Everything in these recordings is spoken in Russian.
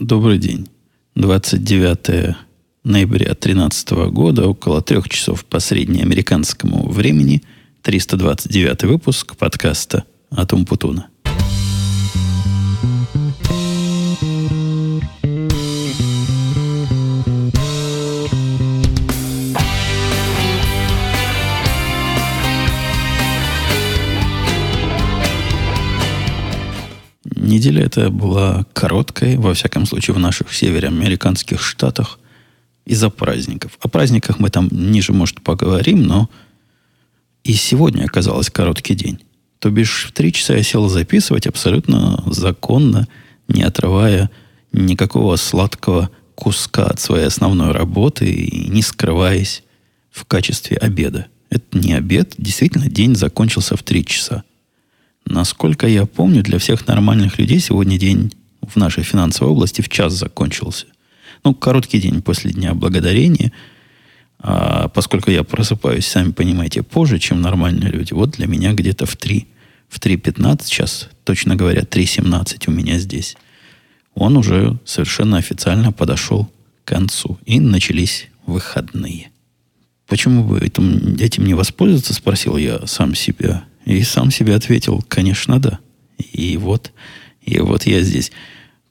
Добрый день. 29 ноября 2013 года, около трех часов по среднеамериканскому времени, 329 выпуск подкаста «Атум Путуна». Неделя эта была короткой, во всяком случае, в наших североамериканских штатах из-за праздников. О праздниках мы там ниже, может, поговорим, но и сегодня оказался короткий день. То бишь в три часа я сел записывать абсолютно законно, не отрывая никакого сладкого куска от своей основной работы и не скрываясь в качестве обеда. Это не обед, действительно, день закончился в три часа. Насколько я помню, для всех нормальных людей сегодня день в нашей финансовой области в час закончился. Ну, короткий день после Дня Благодарения. А поскольку я просыпаюсь, сами понимаете, позже, чем нормальные люди, вот для меня где-то в 3, в 3.15 сейчас, точно говоря, 3.17 у меня здесь, он уже совершенно официально подошел к концу. И начались выходные. Почему бы этим, этим не воспользоваться, спросил я сам себя и сам себе ответил, конечно, да. И вот, и вот я здесь.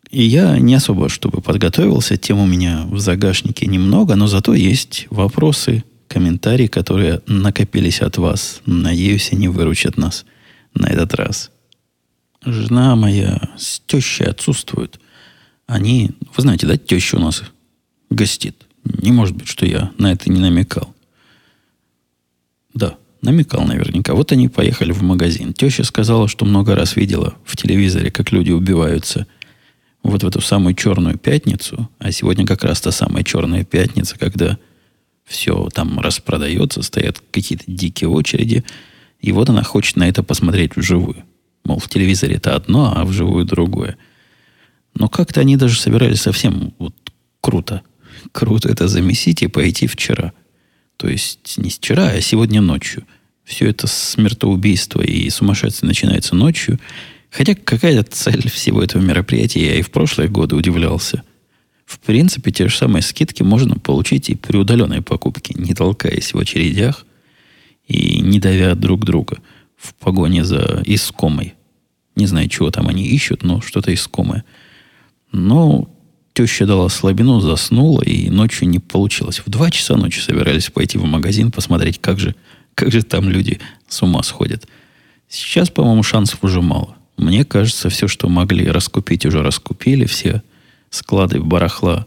И я не особо, чтобы подготовился, тем у меня в загашнике немного, но зато есть вопросы, комментарии, которые накопились от вас. Надеюсь, они выручат нас на этот раз. Жена моя с тещей отсутствуют. Они, вы знаете, да, теща у нас гостит. Не может быть, что я на это не намекал. Да, Намекал наверняка. Вот они поехали в магазин. Теща сказала, что много раз видела в телевизоре, как люди убиваются вот в эту самую черную пятницу. А сегодня как раз та самая черная пятница, когда все там распродается, стоят какие-то дикие очереди. И вот она хочет на это посмотреть вживую. Мол, в телевизоре это одно, а вживую другое. Но как-то они даже собирались совсем вот круто. Круто это замесить и пойти вчера. То есть не вчера, а сегодня ночью – все это смертоубийство и сумасшествие начинается ночью. Хотя какая цель всего этого мероприятия, я и в прошлые годы удивлялся. В принципе, те же самые скидки можно получить и при удаленной покупке, не толкаясь в очередях и не давя друг друга в погоне за искомой. Не знаю, чего там они ищут, но что-то искомое. Но теща дала слабину, заснула, и ночью не получилось. В два часа ночи собирались пойти в магазин, посмотреть, как же как же там люди с ума сходят. Сейчас, по-моему, шансов уже мало. Мне кажется, все, что могли раскупить, уже раскупили. Все склады барахла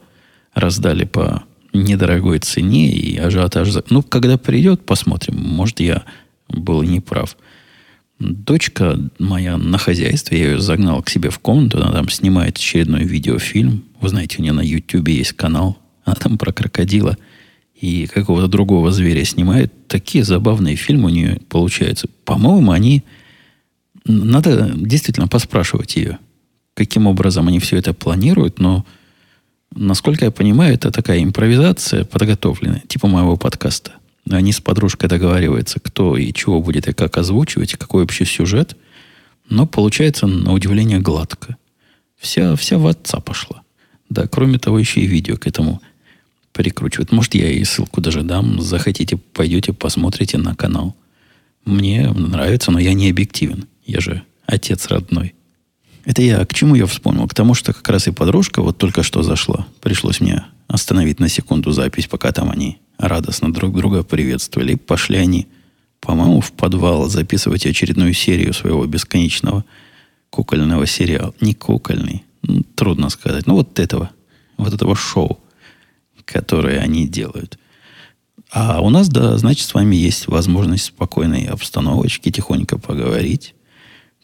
раздали по недорогой цене и ажиотаж. Ну, когда придет, посмотрим. Может, я был неправ. Дочка моя на хозяйстве, я ее загнал к себе в комнату, она там снимает очередной видеофильм. Вы знаете, у нее на YouTube есть канал, она там про крокодила – и какого-то другого зверя снимает. Такие забавные фильмы у нее получаются. По-моему, они... Надо действительно поспрашивать ее, каким образом они все это планируют, но, насколько я понимаю, это такая импровизация подготовленная, типа моего подкаста. Они с подружкой договариваются, кто и чего будет и как озвучивать, какой вообще сюжет. Но получается, на удивление, гладко. Вся, вся в отца пошла. Да, кроме того, еще и видео к этому прикручивают. Может, я и ссылку даже дам. Захотите, пойдете, посмотрите на канал. Мне нравится, но я не объективен. Я же отец родной. Это я к чему я вспомнил? К тому, что как раз и подружка вот только что зашла. Пришлось мне остановить на секунду запись, пока там они радостно друг друга приветствовали. Пошли они, по-моему, в подвал записывать очередную серию своего бесконечного кукольного сериала. Не кукольный, трудно сказать. Ну, вот этого, вот этого шоу которые они делают. А у нас, да, значит, с вами есть возможность спокойной обстановочки, тихонько поговорить.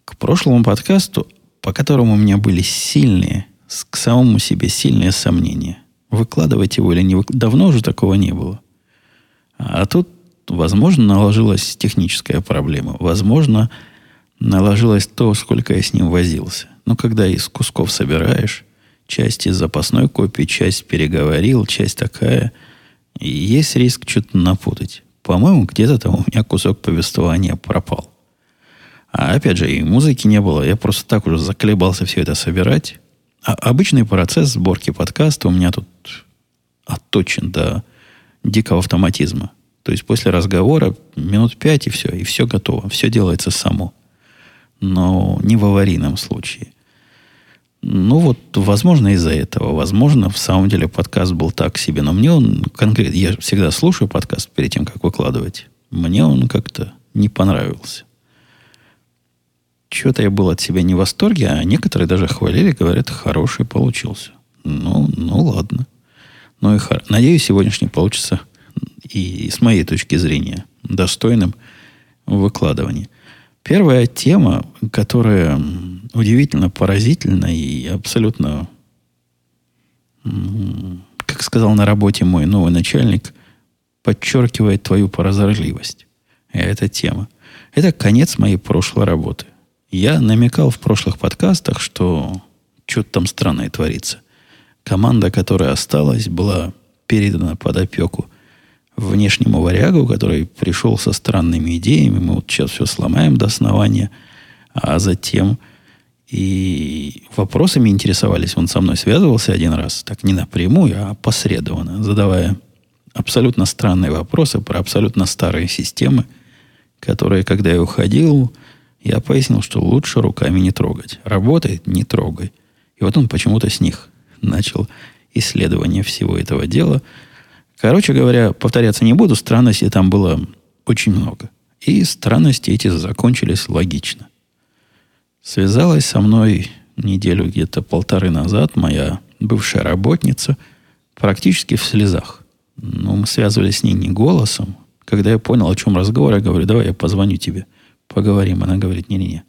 К прошлому подкасту, по которому у меня были сильные, к самому себе сильные сомнения. Выкладывать его или не выкладывать. Давно уже такого не было. А тут, возможно, наложилась техническая проблема. Возможно, наложилось то, сколько я с ним возился. Но когда из кусков собираешь, Часть из запасной копии, часть переговорил, часть такая. И есть риск что-то напутать. По-моему, где-то там у меня кусок повествования пропал. А опять же, и музыки не было. Я просто так уже заколебался все это собирать. А обычный процесс сборки подкаста у меня тут отточен до дикого автоматизма. То есть после разговора минут пять и все, и все готово. Все делается само. Но не в аварийном случае. Ну вот, возможно, из-за этого. Возможно, в самом деле подкаст был так себе. Но мне он конкретно... Я всегда слушаю подкаст перед тем, как выкладывать. Мне он как-то не понравился. Чего-то я был от себя не в восторге, а некоторые даже хвалили, говорят, хороший получился. Ну, ну ладно. Ну и хор... Надеюсь, сегодняшний получится и с моей точки зрения достойным выкладывания. Первая тема, которая удивительно поразительна и абсолютно, как сказал на работе мой новый начальник, подчеркивает твою прозорливость. И эта тема. Это конец моей прошлой работы. Я намекал в прошлых подкастах, что что-то там странное творится. Команда, которая осталась, была передана под опеку внешнему варягу, который пришел со странными идеями. Мы вот сейчас все сломаем до основания. А затем и вопросами интересовались. Он со мной связывался один раз, так не напрямую, а посредованно, задавая абсолютно странные вопросы про абсолютно старые системы, которые, когда я уходил, я пояснил, что лучше руками не трогать. Работает, не трогай. И вот он почему-то с них начал исследование всего этого дела – Короче говоря, повторяться не буду, странностей там было очень много. И странности эти закончились логично. Связалась со мной неделю где-то полторы назад моя бывшая работница практически в слезах. Но мы связывались с ней не голосом. Когда я понял, о чем разговор, я говорю, давай я позвоню тебе, поговорим. Она говорит, не-не-не,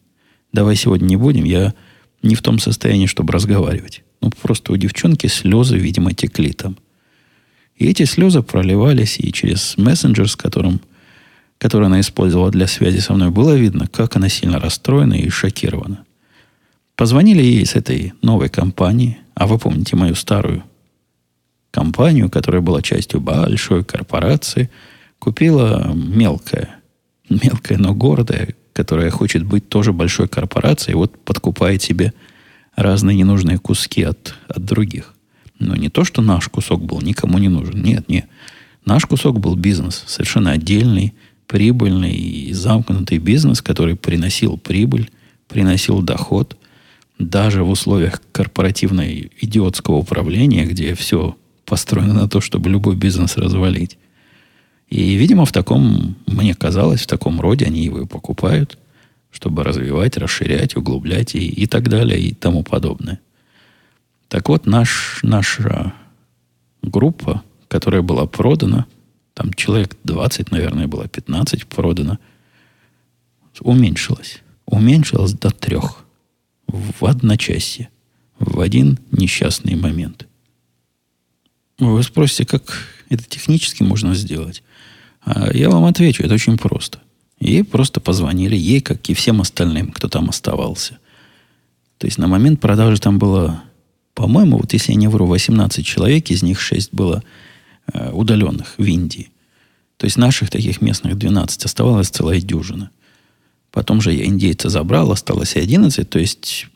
давай сегодня не будем, я не в том состоянии, чтобы разговаривать. Ну, просто у девчонки слезы, видимо, текли там. И эти слезы проливались и через мессенджер, с которым, который она использовала для связи со мной, было видно, как она сильно расстроена и шокирована. Позвонили ей с этой новой компании, а вы помните мою старую компанию, которая была частью большой корпорации, купила мелкая, мелкая, но гордая, которая хочет быть тоже большой корпорацией, вот подкупает себе разные ненужные куски от, от других. Но не то, что наш кусок был никому не нужен. Нет, нет. Наш кусок был бизнес, совершенно отдельный, прибыльный и замкнутый бизнес, который приносил прибыль, приносил доход, даже в условиях корпоративной идиотского управления, где все построено на то, чтобы любой бизнес развалить. И, видимо, в таком, мне казалось, в таком роде они его и покупают, чтобы развивать, расширять, углублять и, и так далее, и тому подобное. Так вот, наш, наша группа, которая была продана, там человек 20, наверное, было 15 продано, уменьшилась. Уменьшилась до трех. В одночасье. В один несчастный момент. Вы спросите, как это технически можно сделать? А я вам отвечу, это очень просто. Ей просто позвонили, ей, как и всем остальным, кто там оставался. То есть на момент продажи там было по-моему, вот если я не вру, 18 человек, из них 6 было удаленных в Индии. То есть наших таких местных 12 оставалось целая дюжина. Потом же я индейца забрал, осталось 11. То есть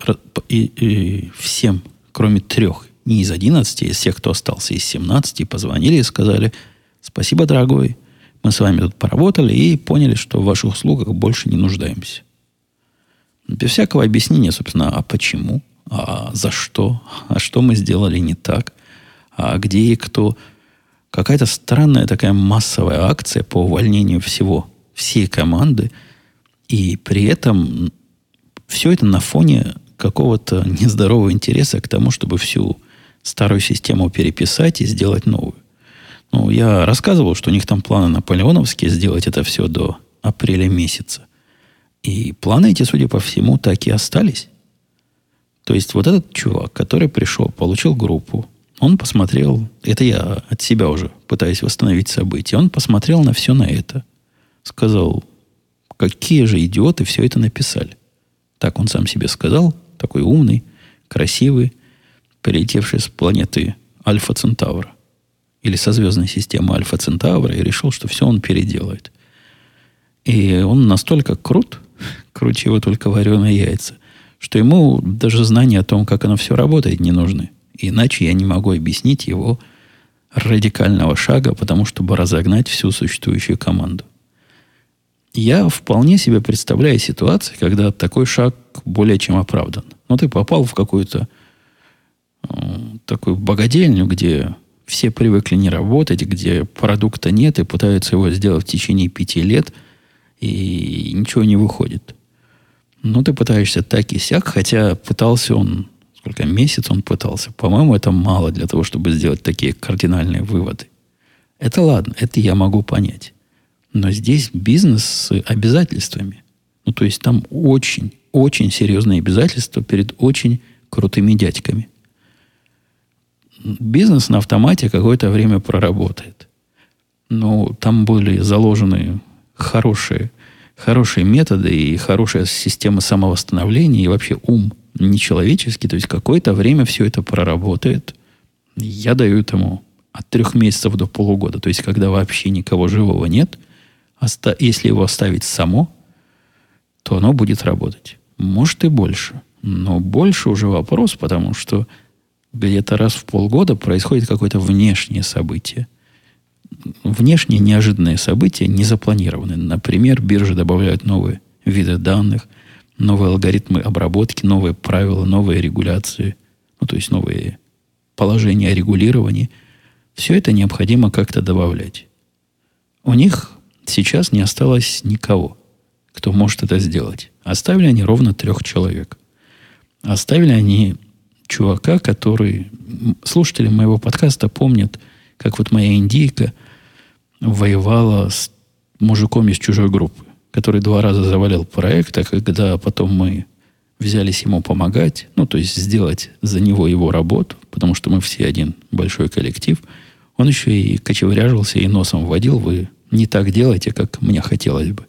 и, и всем, кроме трех, не из 11, из всех, кто остался из 17, позвонили и сказали, спасибо, дорогой, мы с вами тут поработали и поняли, что в ваших услугах больше не нуждаемся. Без всякого объяснения, собственно, а почему? А за что? А что мы сделали не так? А где и кто? Какая-то странная такая массовая акция по увольнению всего, всей команды. И при этом все это на фоне какого-то нездорового интереса к тому, чтобы всю старую систему переписать и сделать новую. Ну, я рассказывал, что у них там планы наполеоновские сделать это все до апреля месяца. И планы эти, судя по всему, так и остались. То есть вот этот чувак, который пришел, получил группу, он посмотрел, это я от себя уже пытаюсь восстановить события, он посмотрел на все на это. Сказал, какие же идиоты все это написали. Так он сам себе сказал, такой умный, красивый, прилетевший с планеты Альфа Центавра. Или со звездной системы Альфа Центавра, и решил, что все он переделает. И он настолько крут, круче его только вареные яйца, что ему даже знания о том, как оно все работает, не нужны. Иначе я не могу объяснить его радикального шага, потому чтобы разогнать всю существующую команду. Я вполне себе представляю ситуации, когда такой шаг более чем оправдан. Но ты попал в какую-то э, такую богадельню, где все привыкли не работать, где продукта нет и пытаются его сделать в течение пяти лет, и ничего не выходит. Ну, ты пытаешься так и сяк, хотя пытался он, сколько месяц он пытался. По-моему, это мало для того, чтобы сделать такие кардинальные выводы. Это ладно, это я могу понять. Но здесь бизнес с обязательствами. Ну, то есть там очень, очень серьезные обязательства перед очень крутыми дядьками. Бизнес на автомате какое-то время проработает. Но там были заложены хорошие, хорошие методы и хорошая система самовосстановления и вообще ум нечеловеческий. То есть какое-то время все это проработает. Я даю этому от трех месяцев до полугода. То есть когда вообще никого живого нет – оста- если его оставить само, то оно будет работать. Может и больше. Но больше уже вопрос, потому что где-то раз в полгода происходит какое-то внешнее событие. Внешние неожиданные события не запланированы. Например, биржи добавляют новые виды данных, новые алгоритмы обработки, новые правила, новые регуляции, ну, то есть новые положения о регулировании. Все это необходимо как-то добавлять. У них Сейчас не осталось никого, кто может это сделать. Оставили они ровно трех человек. Оставили они чувака, который... Слушатели моего подкаста помнят, как вот моя индейка воевала с мужиком из чужой группы, который два раза завалил проект, а когда потом мы взялись ему помогать, ну, то есть сделать за него его работу, потому что мы все один большой коллектив, он еще и кочевряжился и носом вводил, вы не так делайте, как мне хотелось бы.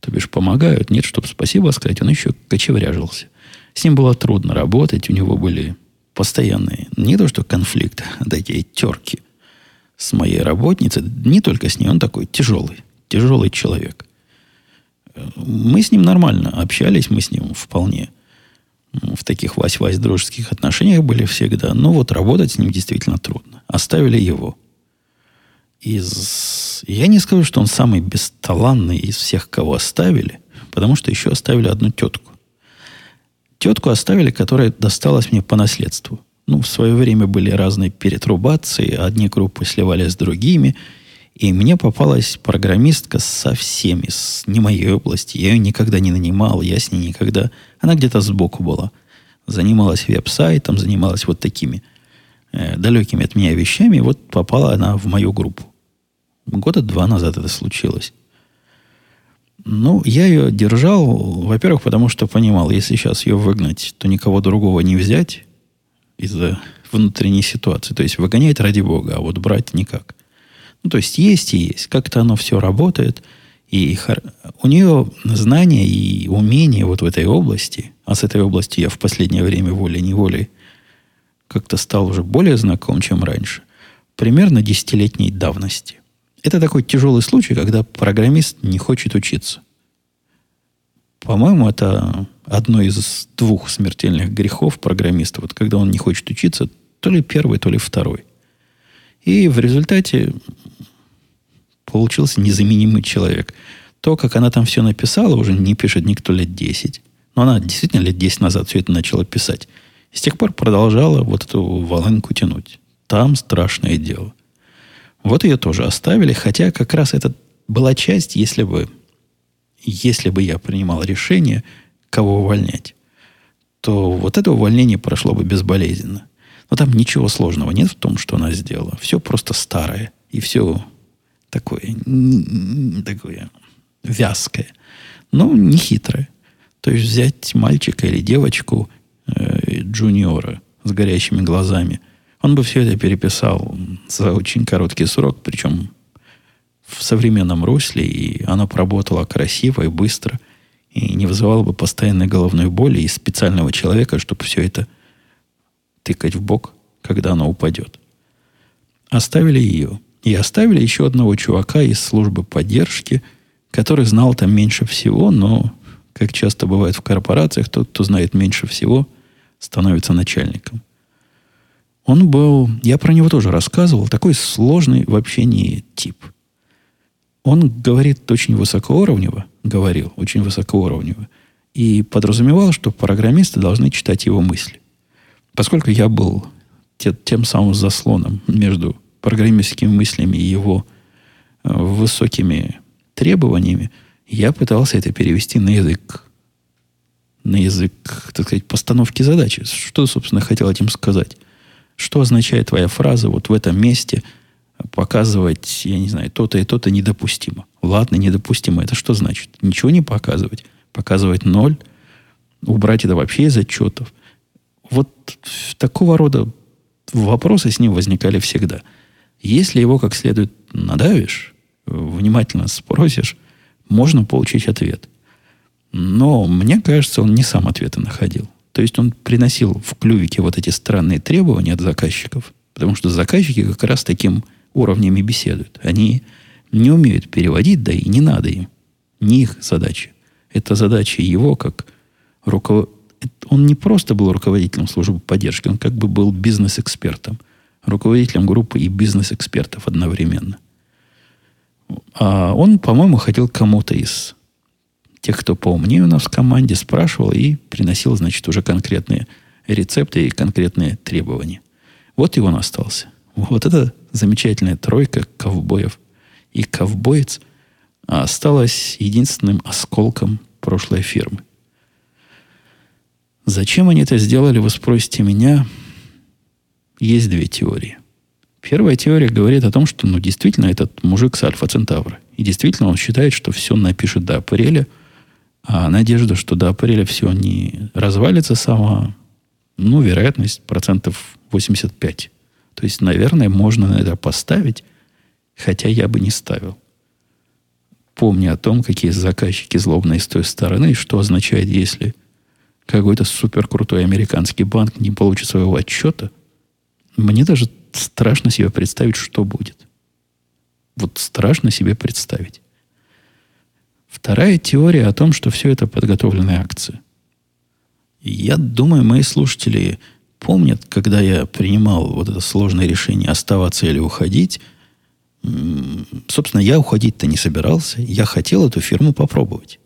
То бишь помогают, нет, чтобы спасибо сказать, он еще кочевряжился. С ним было трудно работать, у него были постоянные, не то что конфликты, а такие терки с моей работницей, не только с ней, он такой тяжелый, тяжелый человек. Мы с ним нормально общались, мы с ним вполне в таких вась-вась дружеских отношениях были всегда. Но вот работать с ним действительно трудно. Оставили его из... Я не скажу, что он самый бесталанный из всех, кого оставили, потому что еще оставили одну тетку. Тетку оставили, которая досталась мне по наследству. Ну, в свое время были разные перетрубации, одни группы сливались с другими, и мне попалась программистка со всеми, с не моей области. Я ее никогда не нанимал, я с ней никогда... Она где-то сбоку была. Занималась веб-сайтом, занималась вот такими э, далекими от меня вещами. Вот попала она в мою группу. Года два назад это случилось. Ну, я ее держал, во-первых, потому что понимал, если сейчас ее выгнать, то никого другого не взять из-за внутренней ситуации. То есть выгонять ради бога, а вот брать никак. Ну, то есть есть и есть. Как-то оно все работает. И у нее знания и умения вот в этой области, а с этой областью я в последнее время волей-неволей как-то стал уже более знаком, чем раньше, примерно десятилетней давности – это такой тяжелый случай, когда программист не хочет учиться. По-моему, это одно из двух смертельных грехов программиста. Вот когда он не хочет учиться, то ли первый, то ли второй. И в результате получился незаменимый человек. То, как она там все написала, уже не пишет никто лет 10. Но она действительно лет 10 назад все это начала писать. И с тех пор продолжала вот эту волынку тянуть. Там страшное дело. Вот ее тоже оставили, хотя как раз это была часть, если бы, если бы я принимал решение, кого увольнять, то вот это увольнение прошло бы безболезненно. Но там ничего сложного нет в том, что она сделала. Все просто старое. И все такое, такое вязкое. Но не хитрое. То есть взять мальчика или девочку, э, джуниора с горящими глазами, он бы все это переписал за очень короткий срок, причем в современном русле, и оно проработало красиво и быстро, и не вызывало бы постоянной головной боли и специального человека, чтобы все это тыкать в бок, когда оно упадет. Оставили ее. И оставили еще одного чувака из службы поддержки, который знал там меньше всего, но как часто бывает в корпорациях, тот, кто знает меньше всего, становится начальником. Он был, я про него тоже рассказывал, такой сложный в общении тип. Он говорит очень высокоуровнево, говорил очень высокоуровнево, и подразумевал, что программисты должны читать его мысли. Поскольку я был те, тем самым заслоном между программистскими мыслями и его э, высокими требованиями, я пытался это перевести на язык, на язык, так сказать, постановки задачи. Что, собственно, хотел этим сказать? Что означает твоя фраза вот в этом месте показывать, я не знаю, то-то и то-то недопустимо. Ладно, недопустимо. Это что значит? Ничего не показывать. Показывать ноль. Убрать это вообще из отчетов. Вот такого рода вопросы с ним возникали всегда. Если его как следует надавишь, внимательно спросишь, можно получить ответ. Но мне кажется, он не сам ответы находил. То есть он приносил в клювике вот эти странные требования от заказчиков, потому что заказчики как раз таким уровнем и беседуют. Они не умеют переводить, да и не надо им. Не их задача. Это задача его как руководителя. Он не просто был руководителем службы поддержки, он как бы был бизнес-экспертом. Руководителем группы и бизнес-экспертов одновременно. А он, по-моему, хотел кому-то из тех, кто поумнее у нас в команде, спрашивал и приносил, значит, уже конкретные рецепты и конкретные требования. Вот и он остался. Вот эта замечательная тройка ковбоев и ковбоец осталась единственным осколком прошлой фирмы. Зачем они это сделали, вы спросите меня. Есть две теории – Первая теория говорит о том, что ну, действительно этот мужик с Альфа Центавра. И действительно он считает, что все напишет до апреля, а надежда, что до апреля все не развалится сама, ну, вероятность процентов 85. То есть, наверное, можно на это поставить, хотя я бы не ставил. Помня о том, какие заказчики злобные с той стороны, что означает, если какой-то супер крутой американский банк не получит своего отчета, мне даже страшно себе представить, что будет. Вот страшно себе представить. Вторая теория о том, что все это подготовленные акции. Я думаю, мои слушатели помнят, когда я принимал вот это сложное решение оставаться или уходить. Собственно, я уходить-то не собирался. Я хотел эту фирму попробовать.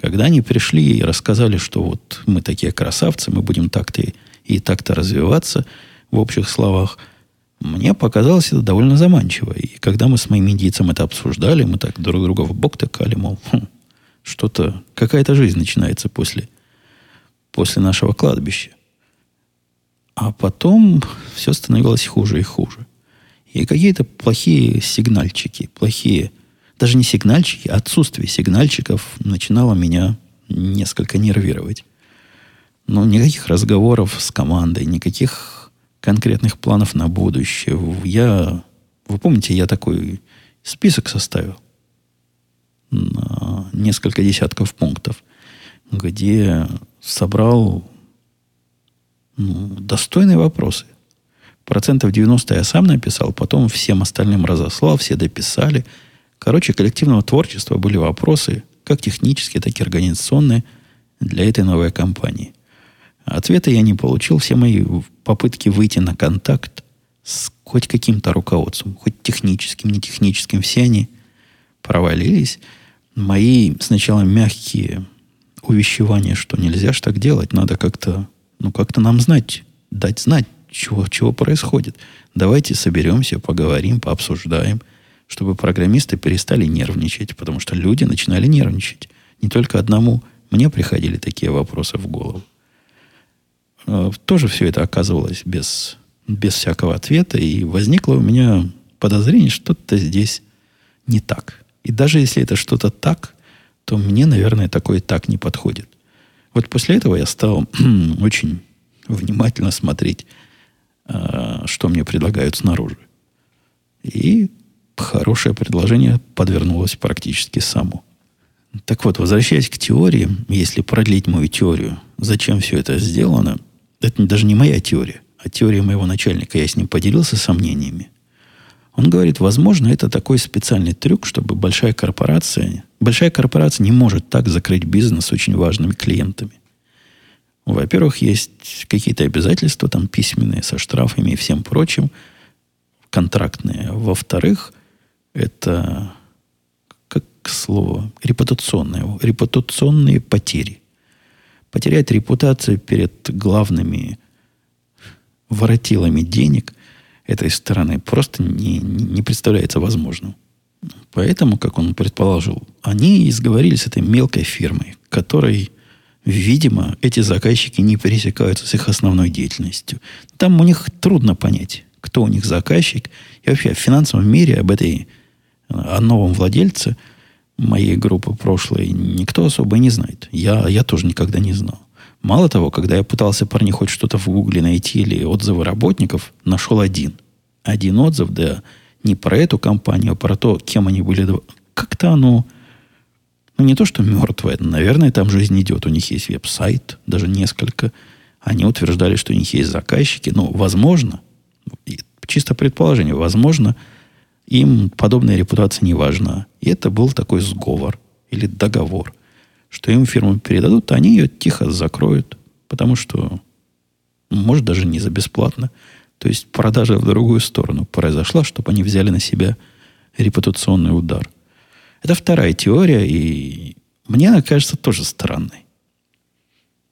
Когда они пришли и рассказали, что вот мы такие красавцы, мы будем так-то и так-то развиваться в общих словах – мне показалось это довольно заманчиво. И когда мы с моим индийцем это обсуждали, мы так друг друга в бок тыкали, мол, хм, что-то, какая-то жизнь начинается после, после нашего кладбища. А потом все становилось хуже и хуже. И какие-то плохие сигнальчики, плохие, даже не сигнальчики, а отсутствие сигнальчиков начинало меня несколько нервировать. Но никаких разговоров с командой, никаких конкретных планов на будущее. Я, вы помните, я такой список составил на несколько десятков пунктов, где собрал ну, достойные вопросы. Процентов 90 я сам написал, потом всем остальным разослал, все дописали. Короче, коллективного творчества были вопросы, как технические, так и организационные, для этой новой компании. Ответа я не получил. Все мои попытки выйти на контакт с хоть каким-то руководством, хоть техническим, не техническим, все они провалились. Мои сначала мягкие увещевания, что нельзя ж так делать, надо как-то, ну, как-то нам знать, дать знать, чего, чего происходит. Давайте соберемся, поговорим, пообсуждаем, чтобы программисты перестали нервничать, потому что люди начинали нервничать. Не только одному мне приходили такие вопросы в голову. Э, тоже все это оказывалось без, без всякого ответа, и возникло у меня подозрение, что-то здесь не так. И даже если это что-то так, то мне, наверное, такое так не подходит. Вот после этого я стал очень внимательно смотреть, э, что мне предлагают снаружи. И хорошее предложение подвернулось практически само. Так вот, возвращаясь к теории, если продлить мою теорию, зачем все это сделано – это даже не моя теория, а теория моего начальника. Я с ним поделился сомнениями. Он говорит, возможно, это такой специальный трюк, чтобы большая корпорация... Большая корпорация не может так закрыть бизнес с очень важными клиентами. Во-первых, есть какие-то обязательства там письменные со штрафами и всем прочим, контрактные. Во-вторых, это, как слово, репутационные, репутационные потери. Потерять репутацию перед главными воротилами денег этой стороны просто не, не представляется возможным. Поэтому, как он предположил, они изговорились с этой мелкой фирмой, которой Видимо, эти заказчики не пересекаются с их основной деятельностью. Там у них трудно понять, кто у них заказчик. И вообще в финансовом мире об этой, о новом владельце моей группы прошлой никто особо не знает. Я, я тоже никогда не знал. Мало того, когда я пытался про них хоть что-то в Гугле найти или отзывы работников, нашел один. Один отзыв, да не про эту компанию, а про то, кем они были. Как-то оно ну, не то, что мертвая, наверное, там жизнь идет. У них есть веб-сайт, даже несколько. Они утверждали, что у них есть заказчики. Ну, возможно, чисто предположение, возможно, им подобная репутация не важна. И это был такой сговор или договор, что им фирму передадут, а они ее тихо закроют, потому что, может, даже не за бесплатно. То есть продажа в другую сторону произошла, чтобы они взяли на себя репутационный удар – это вторая теория, и мне она кажется тоже странной.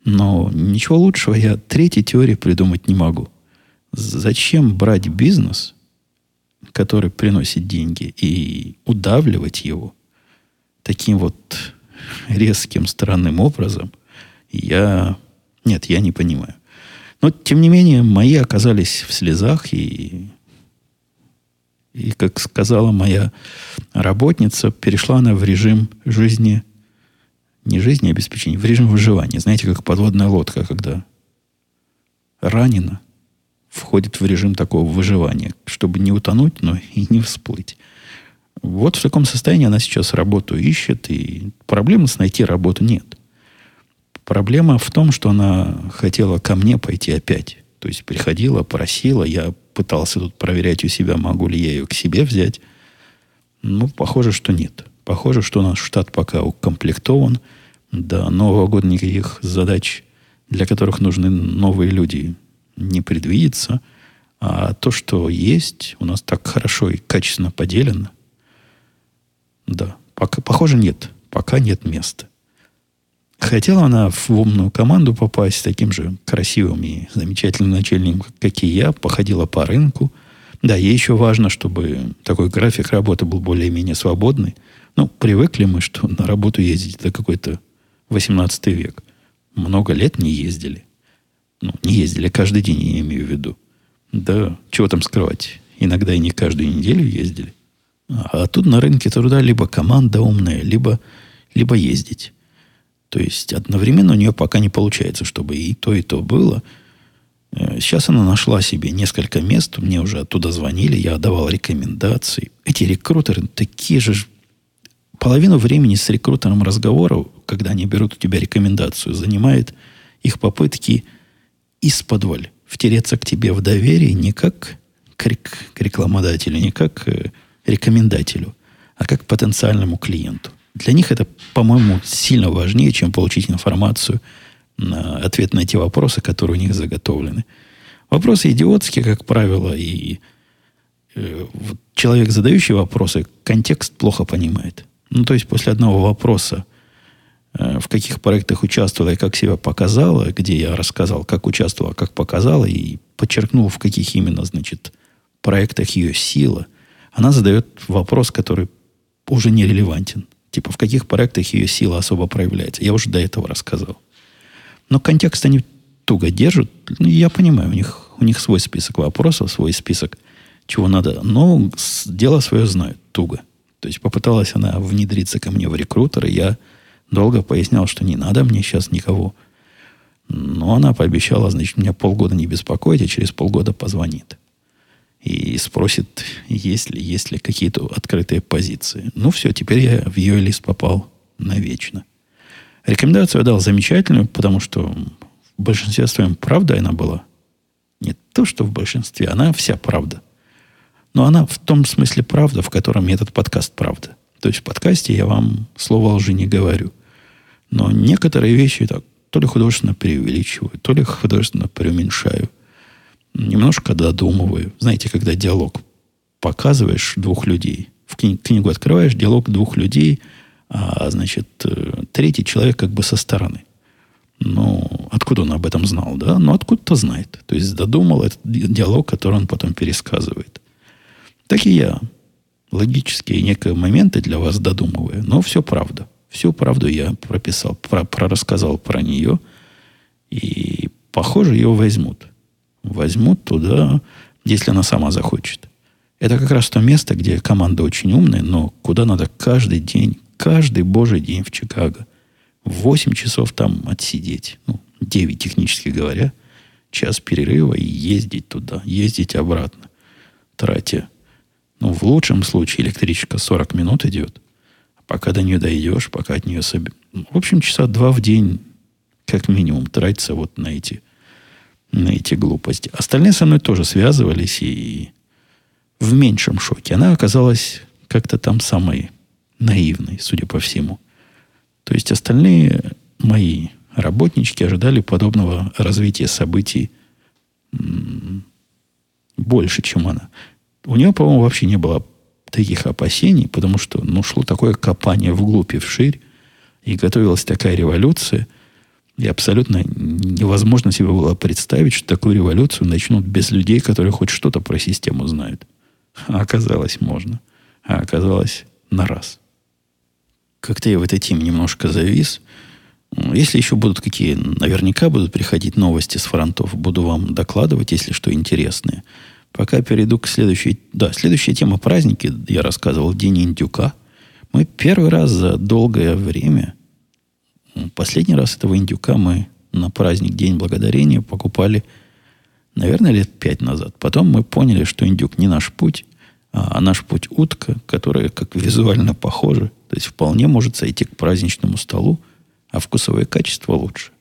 Но ничего лучшего я третьей теории придумать не могу. Зачем брать бизнес, который приносит деньги, и удавливать его таким вот резким, странным образом, я... Нет, я не понимаю. Но, тем не менее, мои оказались в слезах, и и, как сказала моя работница, перешла она в режим жизни, не жизни обеспечения, в режим выживания. Знаете, как подводная лодка, когда ранена, входит в режим такого выживания, чтобы не утонуть, но и не всплыть. Вот в таком состоянии она сейчас работу ищет, и проблемы с найти работу нет. Проблема в том, что она хотела ко мне пойти опять. То есть приходила, просила, я пытался тут проверять у себя, могу ли я ее к себе взять. Ну, похоже, что нет. Похоже, что наш штат пока укомплектован. До Нового года никаких задач, для которых нужны новые люди, не предвидится. А то, что есть, у нас так хорошо и качественно поделено, да, пока, похоже, нет. Пока нет места. Хотела она в умную команду попасть с таким же красивым и замечательным начальником, как и я, походила по рынку. Да, ей еще важно, чтобы такой график работы был более-менее свободный. Ну, привыкли мы, что на работу ездить это какой-то 18 век. Много лет не ездили. Ну, не ездили каждый день, я имею в виду. Да, чего там скрывать. Иногда и не каждую неделю ездили. А тут на рынке труда либо команда умная, либо, либо ездить. То есть одновременно у нее пока не получается, чтобы и то, и то было. Э, сейчас она нашла себе несколько мест, мне уже оттуда звонили, я давал рекомендации. Эти рекрутеры такие же... Половину времени с рекрутером разговора, когда они берут у тебя рекомендацию, занимает их попытки из-под втереться к тебе в доверие не как к, рек- к рекламодателю, не как к э, рекомендателю, а как к потенциальному клиенту. Для них это, по-моему, сильно важнее, чем получить информацию, на ответ на те вопросы, которые у них заготовлены. Вопросы идиотские, как правило, и э, человек, задающий вопросы, контекст плохо понимает. Ну, то есть после одного вопроса, в каких проектах участвовала и как себя показала, где я рассказал, как участвовала, как показала, и подчеркнул, в каких именно, значит, проектах ее сила, она задает вопрос, который уже не релевантен. Типа, в каких проектах ее сила особо проявляется. Я уже до этого рассказал. Но контекст они туго держат. Ну, я понимаю, у них, у них свой список вопросов, свой список, чего надо. Но дело свое знают туго. То есть попыталась она внедриться ко мне в рекрутер, и я долго пояснял, что не надо мне сейчас никого. Но она пообещала, значит, меня полгода не беспокоить, а через полгода позвонит и спросит, есть ли, есть ли какие-то открытые позиции. Ну все, теперь я в ее лист попал навечно. Рекомендацию я дал замечательную, потому что в большинстве своем правда она была. Не то, что в большинстве, она вся правда. Но она в том смысле правда, в котором этот подкаст правда. То есть в подкасте я вам слово лжи не говорю. Но некоторые вещи так то ли художественно преувеличиваю, то ли художественно преуменьшаю. Немножко додумываю. Знаете, когда диалог показываешь двух людей, в кни- книгу открываешь, диалог двух людей, а, значит, э, третий человек как бы со стороны. Ну, откуда он об этом знал, да? Ну, откуда-то знает. То есть додумал этот диалог, который он потом пересказывает. Так и я логические некие моменты для вас додумываю, но все правда. Всю правду я прописал, про, рассказал про нее. И, похоже, ее возьмут. Возьмут туда, если она сама захочет. Это как раз то место, где команда очень умная, но куда надо каждый день, каждый божий день в Чикаго. 8 часов там отсидеть. Ну, 9 технически говоря. Час перерыва и ездить туда, ездить обратно. Тратя, ну, в лучшем случае электричка 40 минут идет. Пока до нее дойдешь, пока от нее соби... В общем, часа два в день, как минимум, тратится вот на эти, на эти глупости. Остальные со мной тоже связывались и в меньшем шоке. Она оказалась как-то там самой наивной, судя по всему. То есть остальные мои работнички ожидали подобного развития событий больше, чем она. У нее, по-моему, вообще не было таких опасений, потому что ну, шло такое копание вглубь и вширь, и готовилась такая революция, и абсолютно невозможно себе было представить, что такую революцию начнут без людей, которые хоть что-то про систему знают. А оказалось можно. А оказалось на раз. Как-то я в этой теме немножко завис. Если еще будут какие, наверняка будут приходить новости с фронтов, буду вам докладывать, если что интересное. Пока перейду к следующей... Да, следующая тема праздники. Я рассказывал День индюка. Мы первый раз за долгое время... Последний раз этого индюка мы на праздник День Благодарения покупали, наверное, лет пять назад. Потом мы поняли, что индюк не наш путь, а наш путь утка, которая как визуально похожа. То есть вполне может сойти к праздничному столу, а вкусовое качество лучше.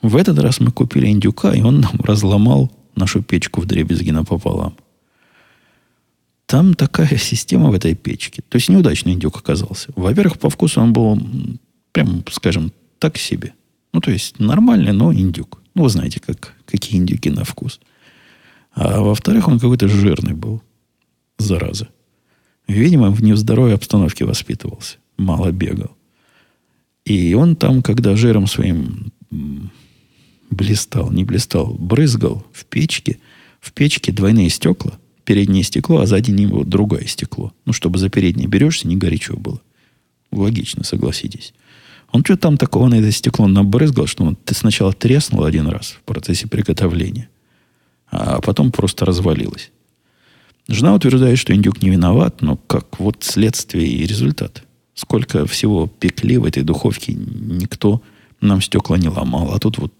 В этот раз мы купили индюка, и он нам разломал нашу печку в дребезги напополам. Там такая система в этой печке. То есть неудачный индюк оказался. Во-первых, по вкусу он был, прям, скажем, так себе. Ну, то есть нормальный, но индюк. Ну, вы знаете, как, какие индюки на вкус. А во-вторых, он какой-то жирный был. Зараза. Видимо, в нездоровой обстановке воспитывался. Мало бегал. И он там, когда жиром своим блистал, не блистал, брызгал в печке. В печке двойные стекла. Переднее стекло, а сзади него другое стекло. Ну, чтобы за переднее берешься, не горячо было. Логично, согласитесь. Он что там такого на это стекло набрызгал, что он, сначала треснул один раз в процессе приготовления, а потом просто развалилось. Жена утверждает, что индюк не виноват, но как вот следствие и результат. Сколько всего пекли в этой духовке, никто нам стекла не ломал. А тут вот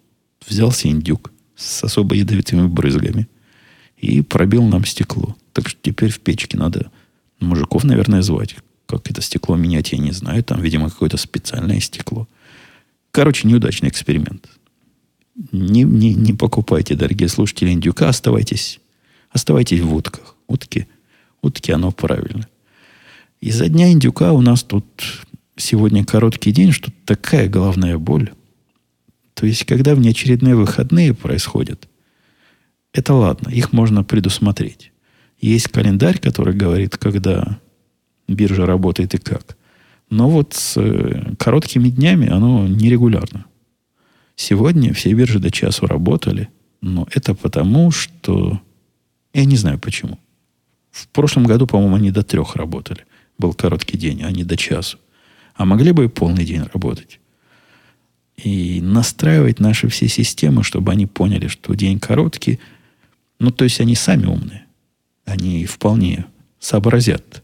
взялся индюк с особо ядовитыми брызгами и пробил нам стекло. Так что теперь в печке надо мужиков, наверное, звать. Как это стекло менять, я не знаю. Там, видимо, какое-то специальное стекло. Короче, неудачный эксперимент. Не, не, не покупайте, дорогие слушатели, индюка. Оставайтесь, оставайтесь в утках. Утки, утки, оно правильно. Из-за дня индюка у нас тут сегодня короткий день, что такая головная боль. То есть, когда внеочередные выходные происходят, это ладно, их можно предусмотреть. Есть календарь, который говорит, когда биржа работает и как. Но вот с э, короткими днями оно нерегулярно. Сегодня все биржи до часу работали, но это потому, что... Я не знаю почему. В прошлом году, по-моему, они до трех работали. Был короткий день, а не до часу. А могли бы и полный день работать и настраивать наши все системы, чтобы они поняли, что день короткий. Ну, то есть они сами умные. Они вполне сообразят.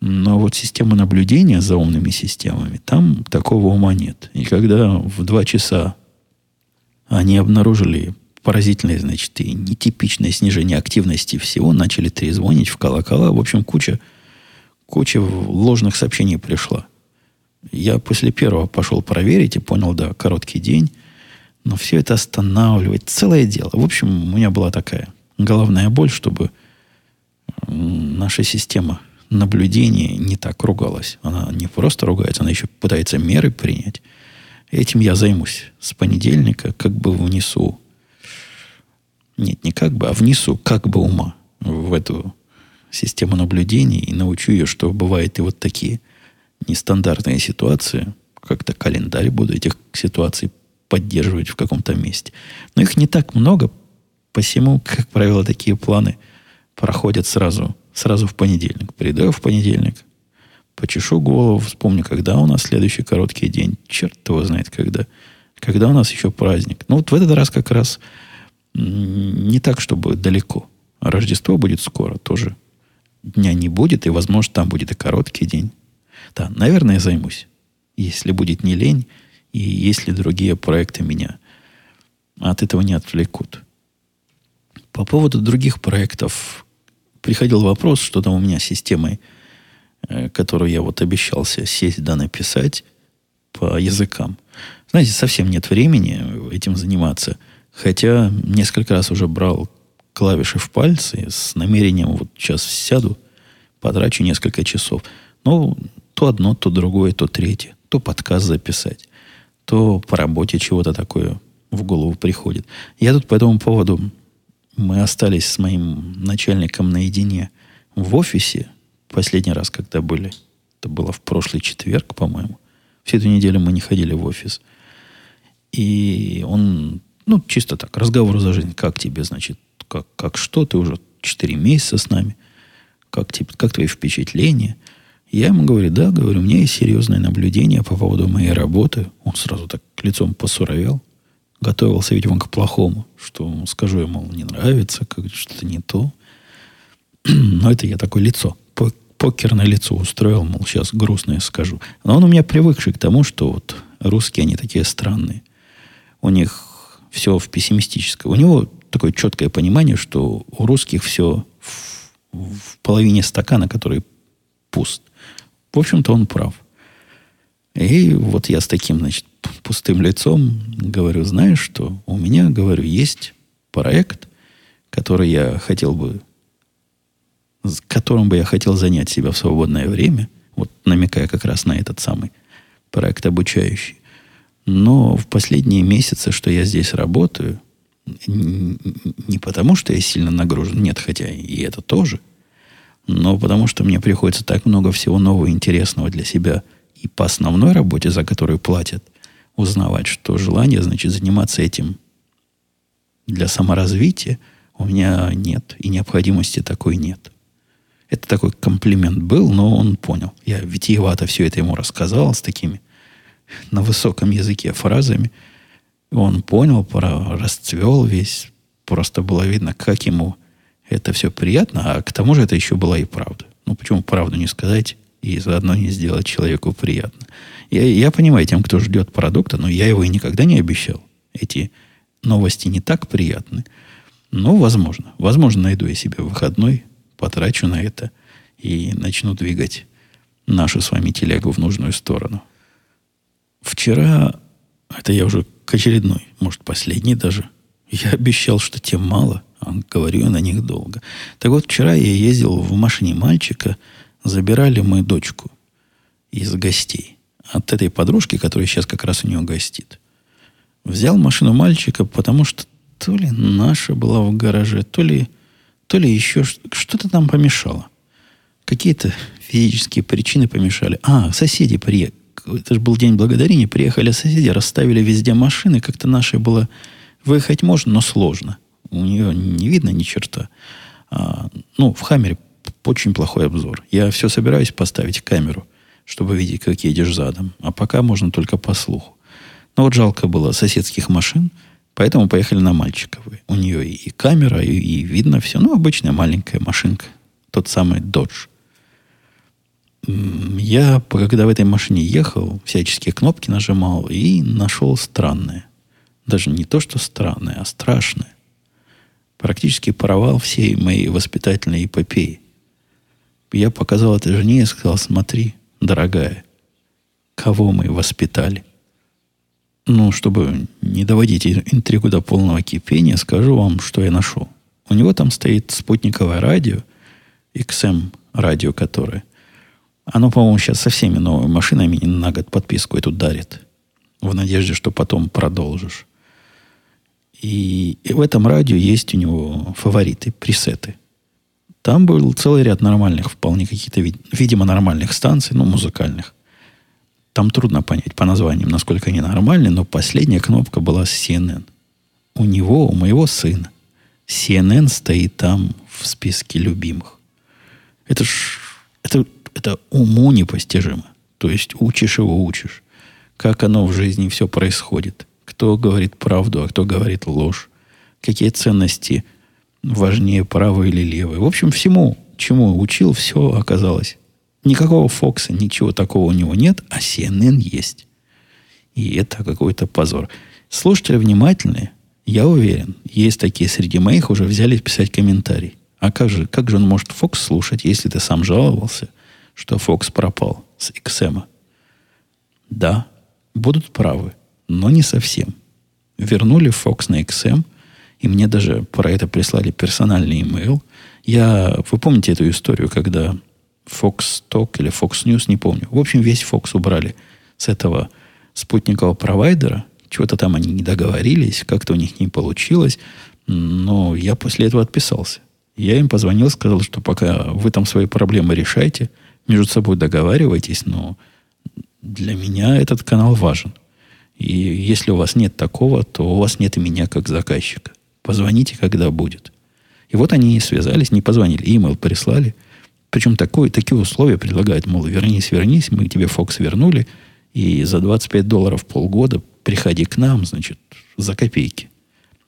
Но вот система наблюдения за умными системами, там такого ума нет. И когда в два часа они обнаружили поразительное, значит, и нетипичное снижение активности всего, начали трезвонить в колокола. В общем, куча, куча ложных сообщений пришла. Я после первого пошел проверить и понял, да, короткий день. Но все это останавливать, целое дело. В общем, у меня была такая головная боль, чтобы наша система наблюдения не так ругалась. Она не просто ругается, она еще пытается меры принять. Этим я займусь с понедельника, как бы внесу, нет, не как бы, а внесу как бы ума в эту систему наблюдений и научу ее, что бывают и вот такие нестандартные ситуации. Как-то календарь буду этих ситуаций поддерживать в каком-то месте. Но их не так много, посему, как правило, такие планы проходят сразу, сразу в понедельник. Приду в понедельник, почешу голову, вспомню, когда у нас следующий короткий день. Черт его знает, когда. Когда у нас еще праздник. Ну, вот в этот раз как раз не так, чтобы далеко. Рождество будет скоро тоже. Дня не будет, и, возможно, там будет и короткий день. Да, наверное, займусь. Если будет не лень, и если другие проекты меня от этого не отвлекут. По поводу других проектов приходил вопрос, что там у меня с системой, э, которую я вот обещался сесть да написать по языкам. Знаете, совсем нет времени этим заниматься. Хотя несколько раз уже брал клавиши в пальцы с намерением вот сейчас сяду, потрачу несколько часов. Но то одно, то другое, то третье. То подкаст записать, то по работе чего-то такое в голову приходит. Я тут по этому поводу мы остались с моим начальником наедине в офисе. Последний раз, когда были. Это было в прошлый четверг, по-моему. Всю эту неделю мы не ходили в офис. И он, ну, чисто так, разговор за жизнь. Как тебе, значит, как, как что? Ты уже 4 месяца с нами. Как, тебе, как твои впечатления? Я ему говорю, да, говорю, у меня есть серьезное наблюдение по поводу моей работы. Он сразу так лицом посуровел готовился, видимо, к плохому, что скажу ему, не нравится, как что-то не то. Но это я такое лицо, покерное лицо устроил, мол, сейчас грустное скажу. Но он у меня привыкший к тому, что вот русские, они такие странные. У них все в пессимистическое. У него такое четкое понимание, что у русских все в, в половине стакана, который пуст. В общем-то, он прав. И вот я с таким, значит, пустым лицом говорю, знаешь что, у меня, говорю, есть проект, который я хотел бы, которым бы я хотел занять себя в свободное время, вот намекая как раз на этот самый проект обучающий. Но в последние месяцы, что я здесь работаю, не потому, что я сильно нагружен, нет, хотя и это тоже, но потому что мне приходится так много всего нового интересного для себя – и по основной работе, за которую платят, узнавать, что желание, значит, заниматься этим для саморазвития у меня нет, и необходимости такой нет. Это такой комплимент был, но он понял. Я витиевато все это ему рассказал с такими на высоком языке фразами. Он понял, расцвел весь. Просто было видно, как ему это все приятно, а к тому же это еще была и правда. Ну, почему правду не сказать? и заодно не сделать человеку приятно. Я, я понимаю тем, кто ждет продукта, но я его и никогда не обещал. Эти новости не так приятны. Но возможно. Возможно, найду я себе выходной, потрачу на это и начну двигать нашу с вами телегу в нужную сторону. Вчера, это я уже к очередной, может, последний даже, я обещал, что тем мало, а говорю на них долго. Так вот, вчера я ездил в машине мальчика – забирали мы дочку из гостей. От этой подружки, которая сейчас как раз у нее гостит. Взял машину мальчика, потому что то ли наша была в гараже, то ли, то ли еще что-то там помешало. Какие-то физические причины помешали. А, соседи приехали. Это же был день благодарения. Приехали соседи, расставили везде машины. Как-то нашей было выехать можно, но сложно. У нее не видно ни черта. А, ну, в Хаммере очень плохой обзор. Я все собираюсь поставить камеру, чтобы видеть, как едешь задом. А пока можно только по слуху. Но вот жалко было соседских машин, поэтому поехали на Мальчиковой. У нее и камера, и, и видно все. Ну, обычная маленькая машинка. Тот самый Dodge. Я, когда в этой машине ехал, всяческие кнопки нажимал и нашел странное. Даже не то, что странное, а страшное. Практически порвал всей моей воспитательной эпопеи. Я показал это жене и сказал, смотри, дорогая, кого мы воспитали. Ну, чтобы не доводить интригу до полного кипения, скажу вам, что я нашел. У него там стоит спутниковое радио, XM радио, которое. Оно, по-моему, сейчас со всеми новыми машинами на год подписку эту дарит. В надежде, что потом продолжишь. И, и в этом радио есть у него фавориты, пресеты. Там был целый ряд нормальных, вполне каких-то, видимо, нормальных станций, ну, музыкальных. Там трудно понять по названиям, насколько они нормальные, но последняя кнопка была с CNN. У него, у моего сына, CNN стоит там в списке любимых. Это ж, это, это уму непостижимо. То есть учишь его, учишь. Как оно в жизни все происходит. Кто говорит правду, а кто говорит ложь. Какие ценности важнее, правые или левые. В общем, всему, чему учил, все оказалось. Никакого Фокса, ничего такого у него нет, а CNN есть. И это какой-то позор. Слушатели внимательные, я уверен, есть такие среди моих, уже взяли писать комментарий. А как же, как же он может Фокс слушать, если ты сам жаловался, что Фокс пропал с XM? Да, будут правы, но не совсем. Вернули Фокс на XM, и мне даже про это прислали персональный имейл. Я, вы помните эту историю, когда Fox Talk или Fox News, не помню. В общем, весь Fox убрали с этого спутникового провайдера. Чего-то там они не договорились, как-то у них не получилось. Но я после этого отписался. Я им позвонил, сказал, что пока вы там свои проблемы решайте, между собой договаривайтесь, но для меня этот канал важен. И если у вас нет такого, то у вас нет и меня как заказчика. Позвоните, когда будет. И вот они и связались, не позвонили, имейл прислали. Причем такое, такие условия предлагают, мол, вернись, вернись, мы тебе Фокс вернули, и за 25 долларов полгода приходи к нам, значит, за копейки.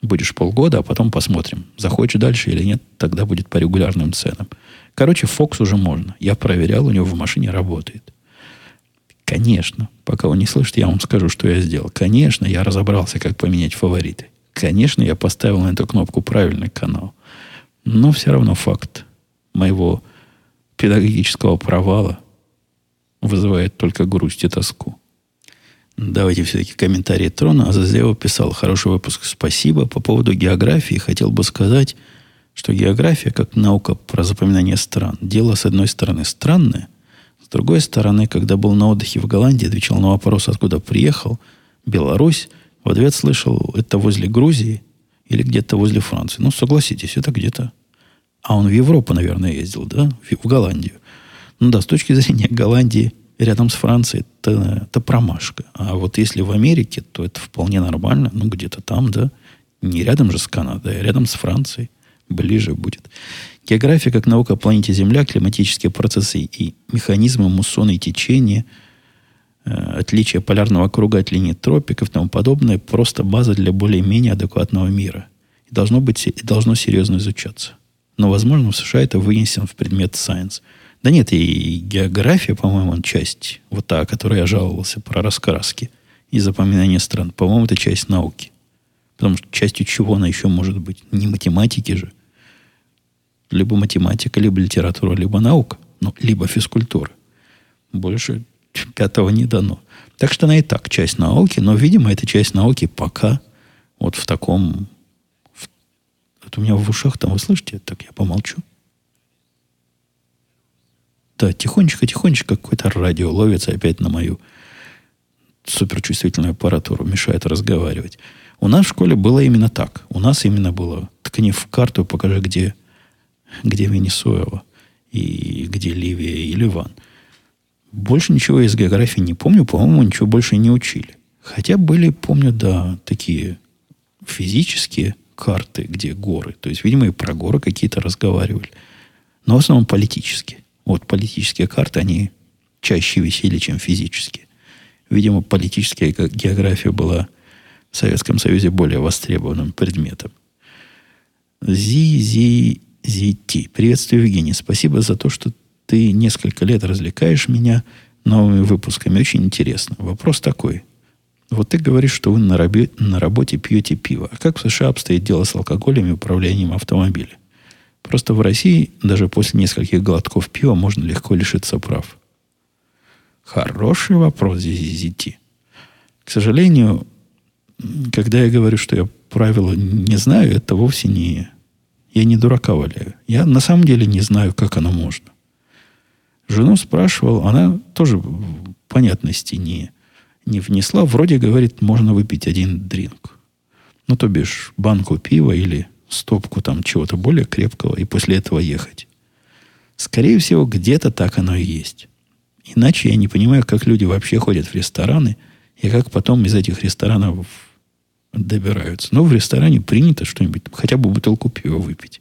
Будешь полгода, а потом посмотрим, захочешь дальше или нет, тогда будет по регулярным ценам. Короче, Фокс уже можно. Я проверял, у него в машине работает. Конечно, пока он не слышит, я вам скажу, что я сделал. Конечно, я разобрался, как поменять фавориты. Конечно, я поставил на эту кнопку правильный канал. Но все равно факт моего педагогического провала вызывает только грусть и тоску. Давайте все-таки комментарии Трона. Азазева писал, хороший выпуск, спасибо. По поводу географии хотел бы сказать, что география, как наука про запоминание стран, дело, с одной стороны, странное, с другой стороны, когда был на отдыхе в Голландии, отвечал на вопрос, откуда приехал, Беларусь, в ответ слышал, это возле Грузии или где-то возле Франции. Ну, согласитесь, это где-то а он в Европу, наверное, ездил, да? В Голландию. Ну да, с точки зрения Голландии рядом с Францией это, это промашка. А вот если в Америке, то это вполне нормально. Ну, где-то там, да. Не рядом же с Канадой, а рядом с Францией. Ближе будет. География как наука о планете Земля, климатические процессы и механизмы муссона и течения, э, отличие полярного круга от линии тропиков и тому подобное, просто база для более-менее адекватного мира. И должно, быть, и должно серьезно изучаться. Но, возможно, в США это вынесен в предмет science. Да нет, и география, по-моему, часть, вот та, о которой я жаловался, про раскраски и запоминание стран, по-моему, это часть науки. Потому что частью чего она еще может быть? Не математики же. Либо математика, либо литература, либо наука. Ну, либо физкультура. Больше пятого не дано. Так что она и так часть науки, но, видимо, эта часть науки пока вот в таком это у меня в ушах там, вы слышите? Так я помолчу. Да, тихонечко-тихонечко какое-то радио ловится опять на мою суперчувствительную аппаратуру, мешает разговаривать. У нас в школе было именно так. У нас именно было. Ткни в карту, покажи, где, где Венесуэла и где Ливия и Ливан. Больше ничего из географии не помню. По-моему, ничего больше не учили. Хотя были, помню, да, такие физические карты, где горы. То есть, видимо, и про горы какие-то разговаривали. Но в основном политические. Вот политические карты, они чаще висели, чем физические. Видимо, политическая география была в Советском Союзе более востребованным предметом. Зи-зи Ти. Приветствую, Евгений. Спасибо за то, что ты несколько лет развлекаешь меня новыми выпусками. Очень интересно. Вопрос такой. Вот ты говоришь, что вы на, рабе, на работе пьете пиво. А как в США обстоит дело с алкоголем и управлением автомобиля? Просто в России даже после нескольких глотков пива можно легко лишиться прав. Хороший вопрос, Зизити. К сожалению, когда я говорю, что я правила не знаю, это вовсе не, Я не дурака валяю. Я на самом деле не знаю, как оно можно. Жену спрашивал, она тоже понятности не, не внесла. Вроде говорит, можно выпить один дринк. Ну, то бишь, банку пива или стопку там чего-то более крепкого, и после этого ехать. Скорее всего, где-то так оно и есть. Иначе я не понимаю, как люди вообще ходят в рестораны, и как потом из этих ресторанов добираются. Но в ресторане принято что-нибудь, хотя бы бутылку пива выпить.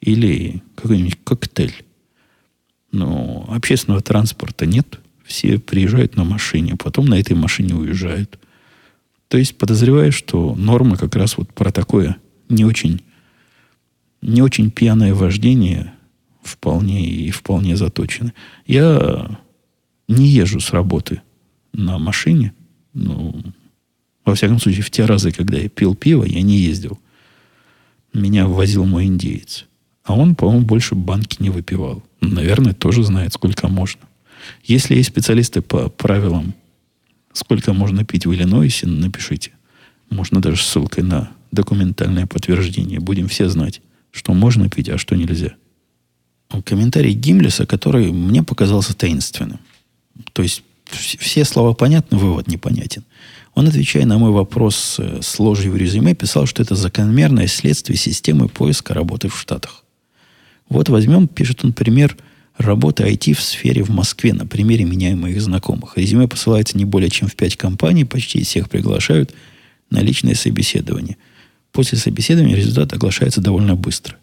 Или какой-нибудь коктейль. Но общественного транспорта нет. Все приезжают на машине, потом на этой машине уезжают. То есть подозреваю, что норма как раз вот про такое не очень, не очень пьяное вождение вполне и вполне заточены. Я не езжу с работы на машине. Ну, во всяком случае, в те разы, когда я пил пиво, я не ездил. Меня возил мой индеец. А он, по-моему, больше банки не выпивал. Наверное, тоже знает, сколько можно. Если есть специалисты по правилам, сколько можно пить в Иллинойсе, напишите. Можно даже ссылкой на документальное подтверждение. Будем все знать, что можно пить, а что нельзя. Комментарий Гимлиса, который мне показался таинственным. То есть все слова понятны, вывод непонятен. Он, отвечая на мой вопрос э, с ложью в резюме, писал, что это закономерное следствие системы поиска работы в Штатах. Вот возьмем, пишет он, пример работы IT в сфере в Москве на примере меня и моих знакомых. Резюме посылается не более чем в пять компаний, почти всех приглашают на личное собеседование. После собеседования результат оглашается довольно быстро.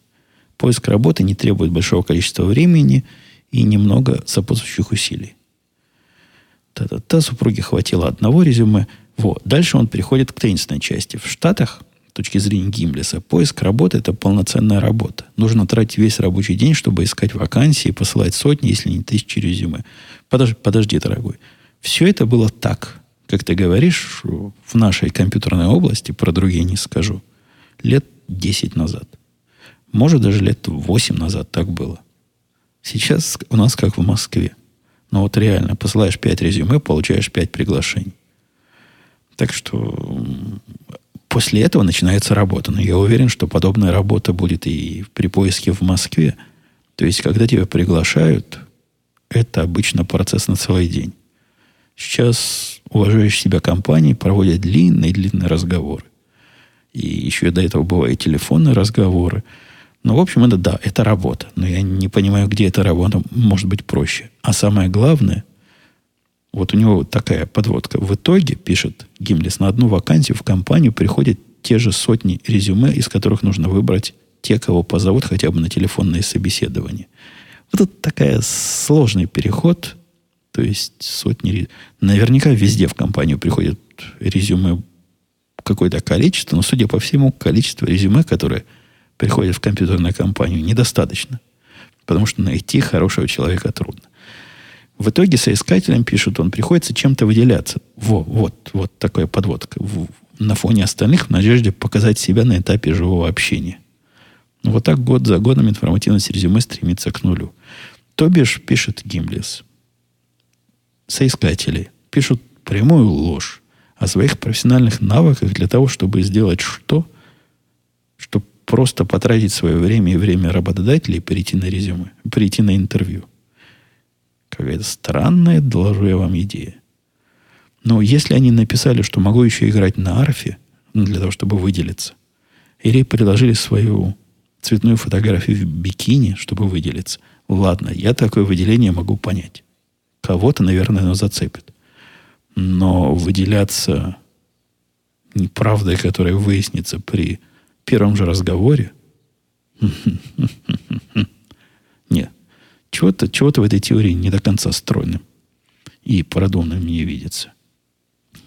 Поиск работы не требует большого количества времени и немного сопутствующих усилий. Та-та-та, супруге хватило одного резюме. Вот. Дальше он переходит к таинственной части. В Штатах, с точки зрения Гимлиса, поиск работы – это полноценная работа. Нужно тратить весь рабочий день, чтобы искать вакансии, посылать сотни, если не тысячи резюме. Подожди, подожди, дорогой. Все это было так, как ты говоришь, в нашей компьютерной области, про другие не скажу, лет 10 назад. Может, даже лет 8 назад так было. Сейчас у нас как в Москве – но вот реально, посылаешь 5 резюме, получаешь 5 приглашений. Так что после этого начинается работа. Но я уверен, что подобная работа будет и при поиске в Москве. То есть, когда тебя приглашают, это обычно процесс на целый день. Сейчас уважающие себя компании проводят длинные-длинные разговоры. И еще до этого бывают телефонные разговоры – ну, в общем, это да, это работа. Но я не понимаю, где эта работа может быть проще. А самое главное, вот у него такая подводка. В итоге, пишет Гимлис, на одну вакансию в компанию приходят те же сотни резюме, из которых нужно выбрать те, кого позовут хотя бы на телефонное собеседование. Вот это такая сложный переход. То есть сотни... Наверняка везде в компанию приходят резюме какое-то количество, но, судя по всему, количество резюме, которое приходит в компьютерную компанию, недостаточно. Потому что найти хорошего человека трудно. В итоге соискателям пишут, он приходится чем-то выделяться. Во, вот, вот такая подводка. В, на фоне остальных в надежде показать себя на этапе живого общения. Ну, вот так год за годом информативность резюме стремится к нулю. То бишь, пишет Гимлис, соискатели пишут прямую ложь о своих профессиональных навыках для того, чтобы сделать что? Чтобы просто потратить свое время и время работодателя и перейти на резюме, перейти на интервью. Какая-то странная, доложу я вам, идея. Но если они написали, что могу еще играть на арфе, ну, для того, чтобы выделиться, или приложили свою цветную фотографию в бикини, чтобы выделиться, ладно, я такое выделение могу понять. Кого-то, наверное, оно зацепит. Но выделяться неправдой, которая выяснится при первом же разговоре. Чего-то чего в этой теории не до конца стройным и продуманным мне видится.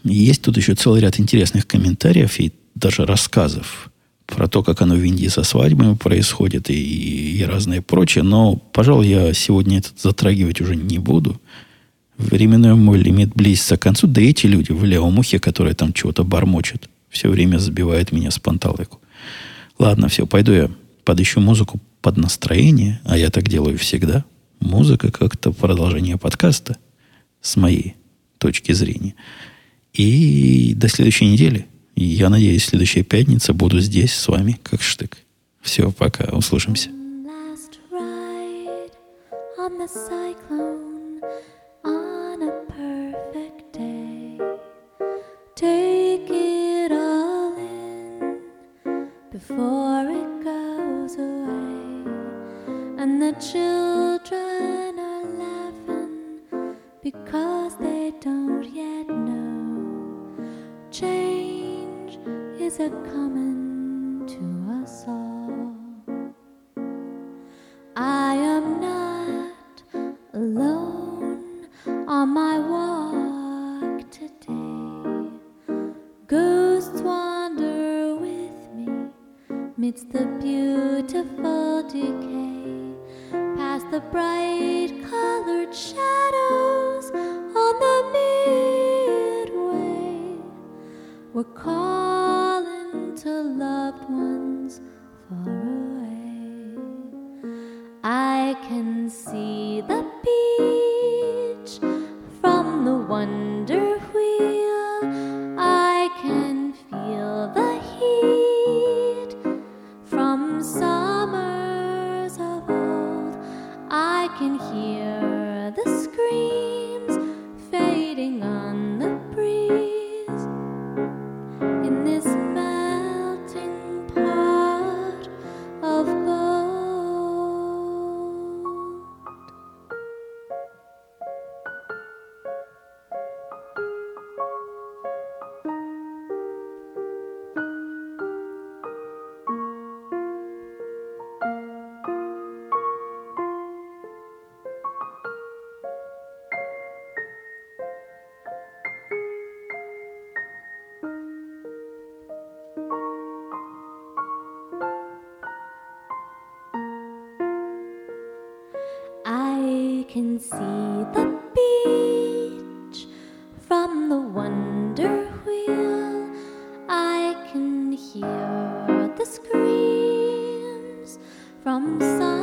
есть тут еще целый ряд интересных комментариев и даже рассказов про то, как оно в Индии со свадьбами происходит и, и разное прочее. Но, пожалуй, я сегодня это затрагивать уже не буду. Временной мой лимит близится к концу. Да эти люди в левом ухе, которые там чего-то бормочут, все время забивают меня с панталыку. Ладно, все, пойду я подыщу музыку под настроение, а я так делаю всегда. Музыка как-то продолжение подкаста с моей точки зрения. И до следующей недели. Я надеюсь, следующая пятница буду здесь с вами, как штык. Все, пока, услышимся. Before it goes away. And the children are laughing because they don't yet know change is a coming to us all. I am not alone on my walk today. Ghosts wander with me midst the can see the beach from the wonder wheel. I can hear the screams from summers